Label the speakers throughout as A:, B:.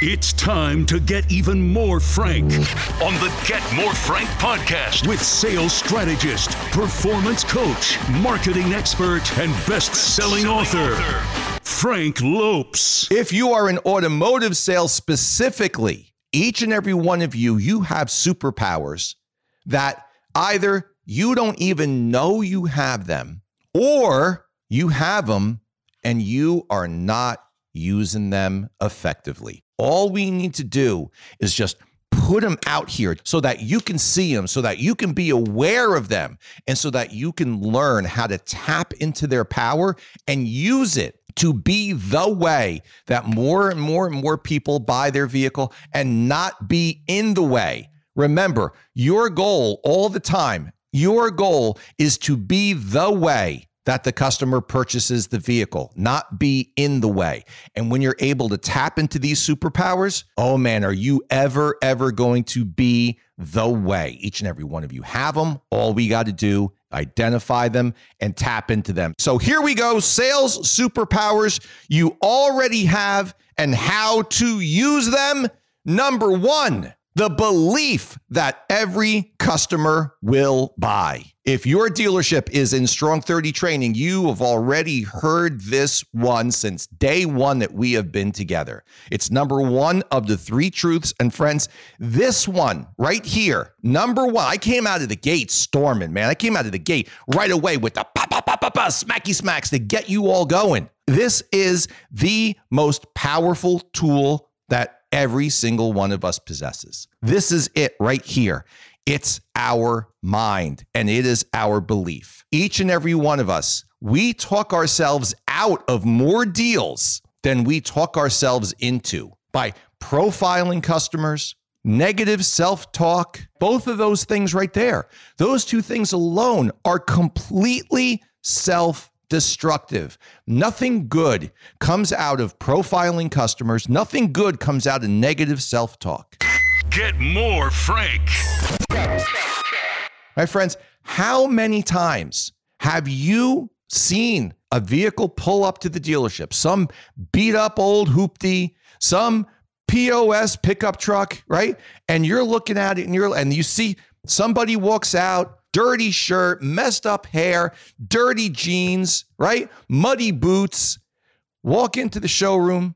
A: It's time to get even more frank on the Get More Frank podcast with sales strategist, performance coach, marketing expert, and best selling author, Frank Lopes.
B: If you are in automotive sales specifically, each and every one of you, you have superpowers that either you don't even know you have them or you have them and you are not using them effectively. All we need to do is just put them out here so that you can see them, so that you can be aware of them, and so that you can learn how to tap into their power and use it to be the way that more and more and more people buy their vehicle and not be in the way. Remember, your goal all the time, your goal is to be the way that the customer purchases the vehicle, not be in the way. And when you're able to tap into these superpowers, oh man, are you ever, ever going to be the way? Each and every one of you have them. All we got to do, identify them and tap into them. So here we go sales superpowers you already have and how to use them. Number one, the belief that every customer will buy. If your dealership is in Strong 30 training, you have already heard this one since day one that we have been together. It's number one of the three truths. And friends, this one right here, number one, I came out of the gate storming, man. I came out of the gate right away with the pa pa pa pa pa smacky smacks to get you all going. This is the most powerful tool that every single one of us possesses. This is it right here. It's our mind and it is our belief. Each and every one of us, we talk ourselves out of more deals than we talk ourselves into by profiling customers, negative self talk, both of those things right there. Those two things alone are completely self destructive. Nothing good comes out of profiling customers. Nothing good comes out of negative self talk.
A: Get more Frank.
B: My friends, how many times have you seen a vehicle pull up to the dealership? Some beat up old hoopty, some POS pickup truck, right? And you're looking at it and you're and you see somebody walks out dirty shirt, messed up hair, dirty jeans, right? Muddy boots. Walk into the showroom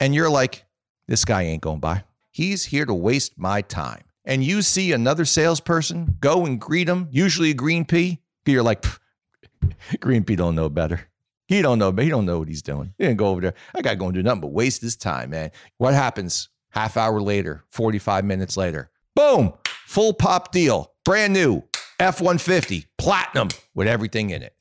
B: and you're like, this guy ain't going by. He's here to waste my time. And you see another salesperson go and greet him, usually a green pea. You're like, green pea don't know better. He don't know, but he don't know what he's doing. He didn't go over there. I got to go and do nothing but waste his time, man. What happens? Half hour later, 45 minutes later, boom, full pop deal, brand new, F 150, platinum with everything in it.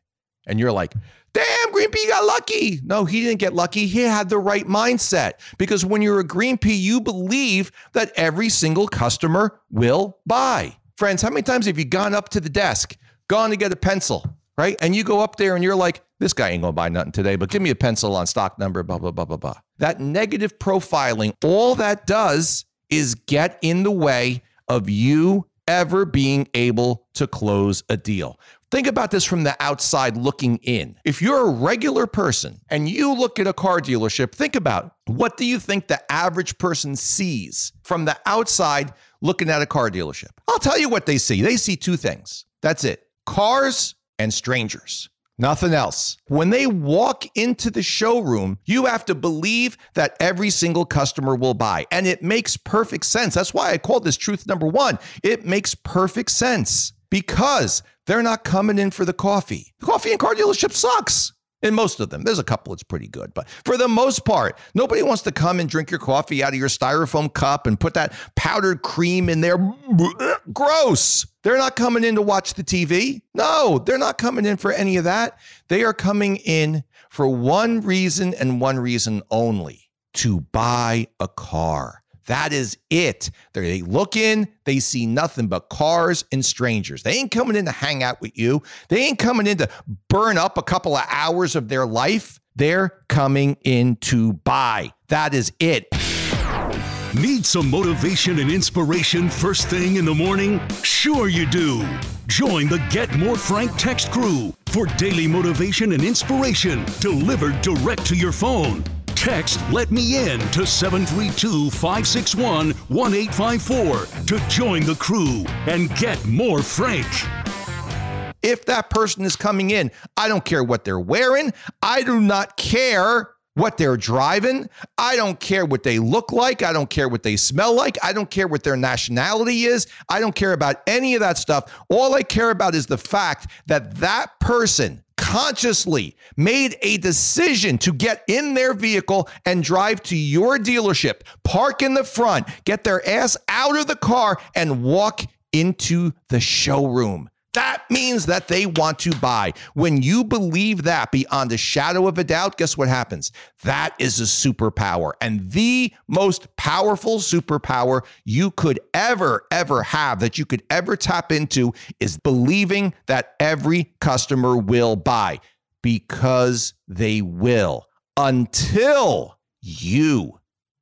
B: And you're like, damn, Green Pea got lucky. No, he didn't get lucky. He had the right mindset because when you're a Green Pea, you believe that every single customer will buy. Friends, how many times have you gone up to the desk, gone to get a pencil, right? And you go up there and you're like, this guy ain't gonna buy nothing today, but give me a pencil on stock number, blah, blah, blah, blah, blah. That negative profiling, all that does is get in the way of you ever being able to close a deal. Think about this from the outside looking in. If you're a regular person and you look at a car dealership, think about what do you think the average person sees from the outside looking at a car dealership? I'll tell you what they see. They see two things. That's it cars and strangers. Nothing else. When they walk into the showroom, you have to believe that every single customer will buy. And it makes perfect sense. That's why I call this truth number one. It makes perfect sense because they're not coming in for the coffee. The coffee and car dealership sucks. In most of them, there's a couple that's pretty good, but for the most part, nobody wants to come and drink your coffee out of your styrofoam cup and put that powdered cream in there. Gross. They're not coming in to watch the TV. No, they're not coming in for any of that. They are coming in for one reason and one reason only to buy a car. That is it. They look in, they see nothing but cars and strangers. They ain't coming in to hang out with you. They ain't coming in to burn up a couple of hours of their life. They're coming in to buy. That is it.
A: Need some motivation and inspiration first thing in the morning? Sure, you do. Join the Get More Frank text crew for daily motivation and inspiration delivered direct to your phone. Text Let Me In to 732 561 1854 to join the crew and get more Frank.
B: If that person is coming in, I don't care what they're wearing. I do not care what they're driving. I don't care what they look like. I don't care what they smell like. I don't care what their nationality is. I don't care about any of that stuff. All I care about is the fact that that person consciously made a decision to get in their vehicle and drive to your dealership, park in the front, get their ass out of the car, and walk into the showroom. That means that they want to buy. When you believe that beyond a shadow of a doubt, guess what happens? That is a superpower. And the most powerful superpower you could ever, ever have, that you could ever tap into, is believing that every customer will buy because they will until you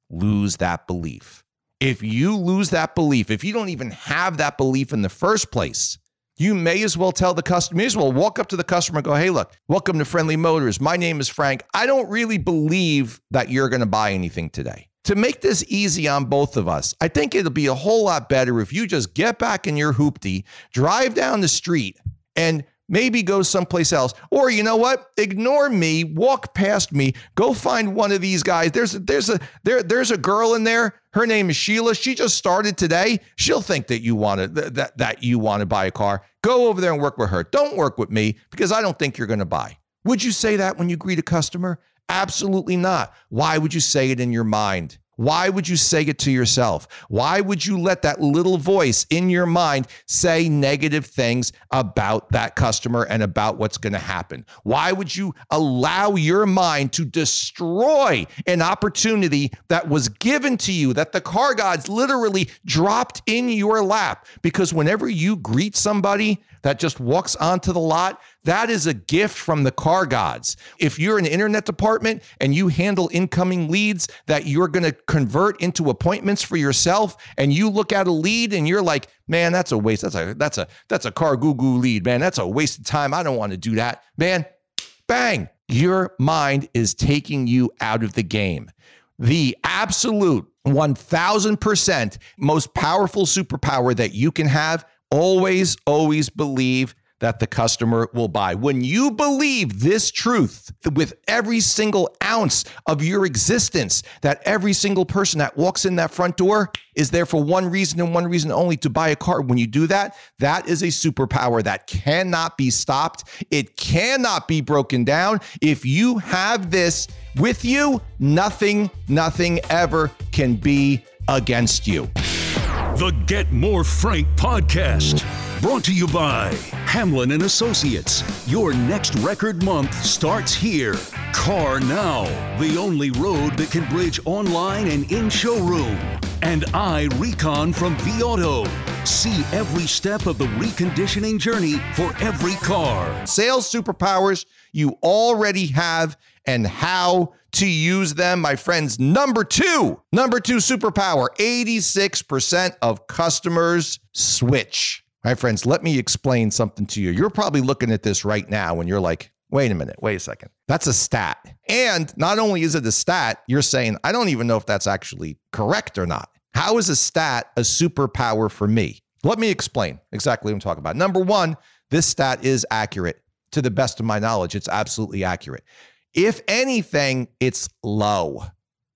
B: lose that belief. If you lose that belief, if you don't even have that belief in the first place, you may as well tell the customer, may as well walk up to the customer and go, hey, look, welcome to Friendly Motors. My name is Frank. I don't really believe that you're going to buy anything today. To make this easy on both of us, I think it'll be a whole lot better if you just get back in your hoopty, drive down the street, and maybe go someplace else. Or you know what? Ignore me, walk past me, go find one of these guys. There's there's a there there's a girl in there. Her name is Sheila. She just started today. She'll think that you want to that that you want to buy a car. Go over there and work with her. Don't work with me because I don't think you're going to buy. Would you say that when you greet a customer? Absolutely not. Why would you say it in your mind? Why would you say it to yourself? Why would you let that little voice in your mind say negative things about that customer and about what's going to happen? Why would you allow your mind to destroy an opportunity that was given to you, that the car gods literally dropped in your lap? Because whenever you greet somebody, that just walks onto the lot, that is a gift from the car gods. If you're an internet department and you handle incoming leads that you're going to convert into appointments for yourself and you look at a lead and you're like, "Man, that's a waste. That's a that's a that's a CarGurus lead, man. That's a waste of time. I don't want to do that." Man, bang. Your mind is taking you out of the game. The absolute 1000% most powerful superpower that you can have always, always believe that the customer will buy. When you believe this truth with every single ounce of your existence, that every single person that walks in that front door is there for one reason and one reason only to buy a car. When you do that, that is a superpower that cannot be stopped. It cannot be broken down. If you have this with you, nothing, nothing ever can be against you.
A: The Get More Frank podcast. Brought to you by Hamlin and Associates. Your next record month starts here. CarNow, the only road that can bridge online and in showroom. And I Recon from vAuto. See every step of the reconditioning journey for every car.
B: Sales superpowers you already have and how to use them, my friends. Number two, number two superpower 86% of customers switch. My friends, let me explain something to you. You're probably looking at this right now and you're like, wait a minute, wait a second. That's a stat. And not only is it a stat, you're saying, I don't even know if that's actually correct or not. How is a stat a superpower for me? Let me explain exactly what I'm talking about. Number one, this stat is accurate. To the best of my knowledge, it's absolutely accurate. If anything, it's low.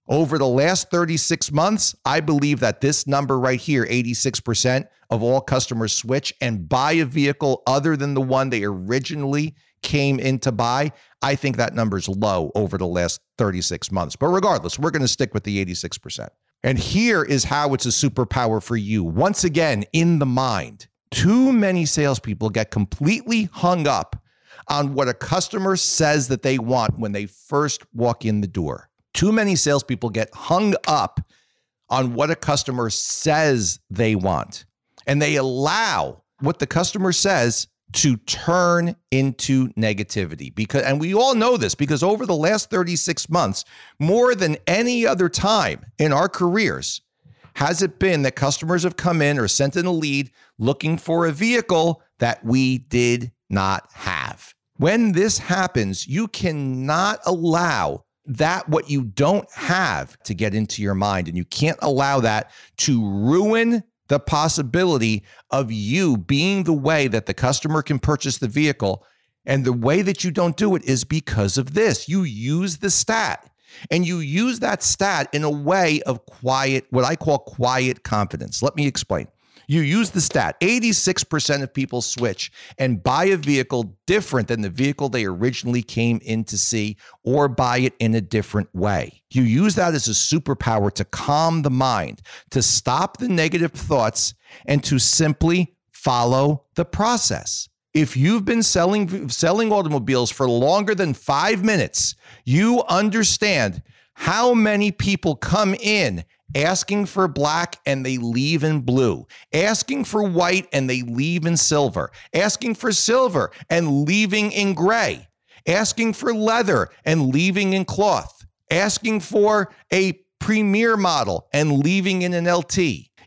B: Over the last 36 months, I believe that this number right here, 86% of all customers switch and buy a vehicle other than the one they originally came in to buy. I think that number is low over the last 36 months. But regardless, we're going to stick with the 86%. And here is how it's a superpower for you. Once again, in the mind, too many salespeople get completely hung up on what a customer says that they want when they first walk in the door. Too many salespeople get hung up on what a customer says they want, and they allow what the customer says to turn into negativity because and we all know this because over the last 36 months more than any other time in our careers has it been that customers have come in or sent in a lead looking for a vehicle that we did not have when this happens, you cannot allow that what you don't have to get into your mind. And you can't allow that to ruin the possibility of you being the way that the customer can purchase the vehicle. And the way that you don't do it is because of this. You use the stat and you use that stat in a way of quiet, what I call quiet confidence. Let me explain. You use the stat 86% of people switch and buy a vehicle different than the vehicle they originally came in to see or buy it in a different way. You use that as a superpower to calm the mind, to stop the negative thoughts, and to simply follow the process. If you've been selling selling automobiles for longer than 5 minutes, you understand how many people come in asking for black and they leave in blue, asking for white and they leave in silver, asking for silver and leaving in gray, asking for leather and leaving in cloth, asking for a premier model and leaving in an LT.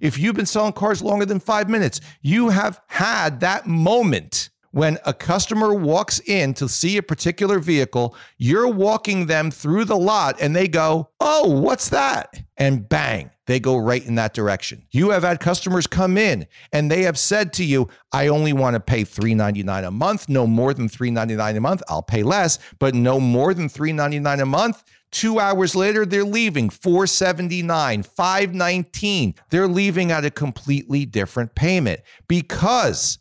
B: If you've been selling cars longer than five minutes, you have had that moment when a customer walks in to see a particular vehicle, you're walking them through the lot and they go, Oh, what's that? And bang, they go right in that direction. You have had customers come in and they have said to you, I only want to pay $3.99 a month, no more than $3.99 a month. I'll pay less, but no more than $3.99 a month. Two hours later, they're leaving 479, 519. They're leaving at a completely different payment because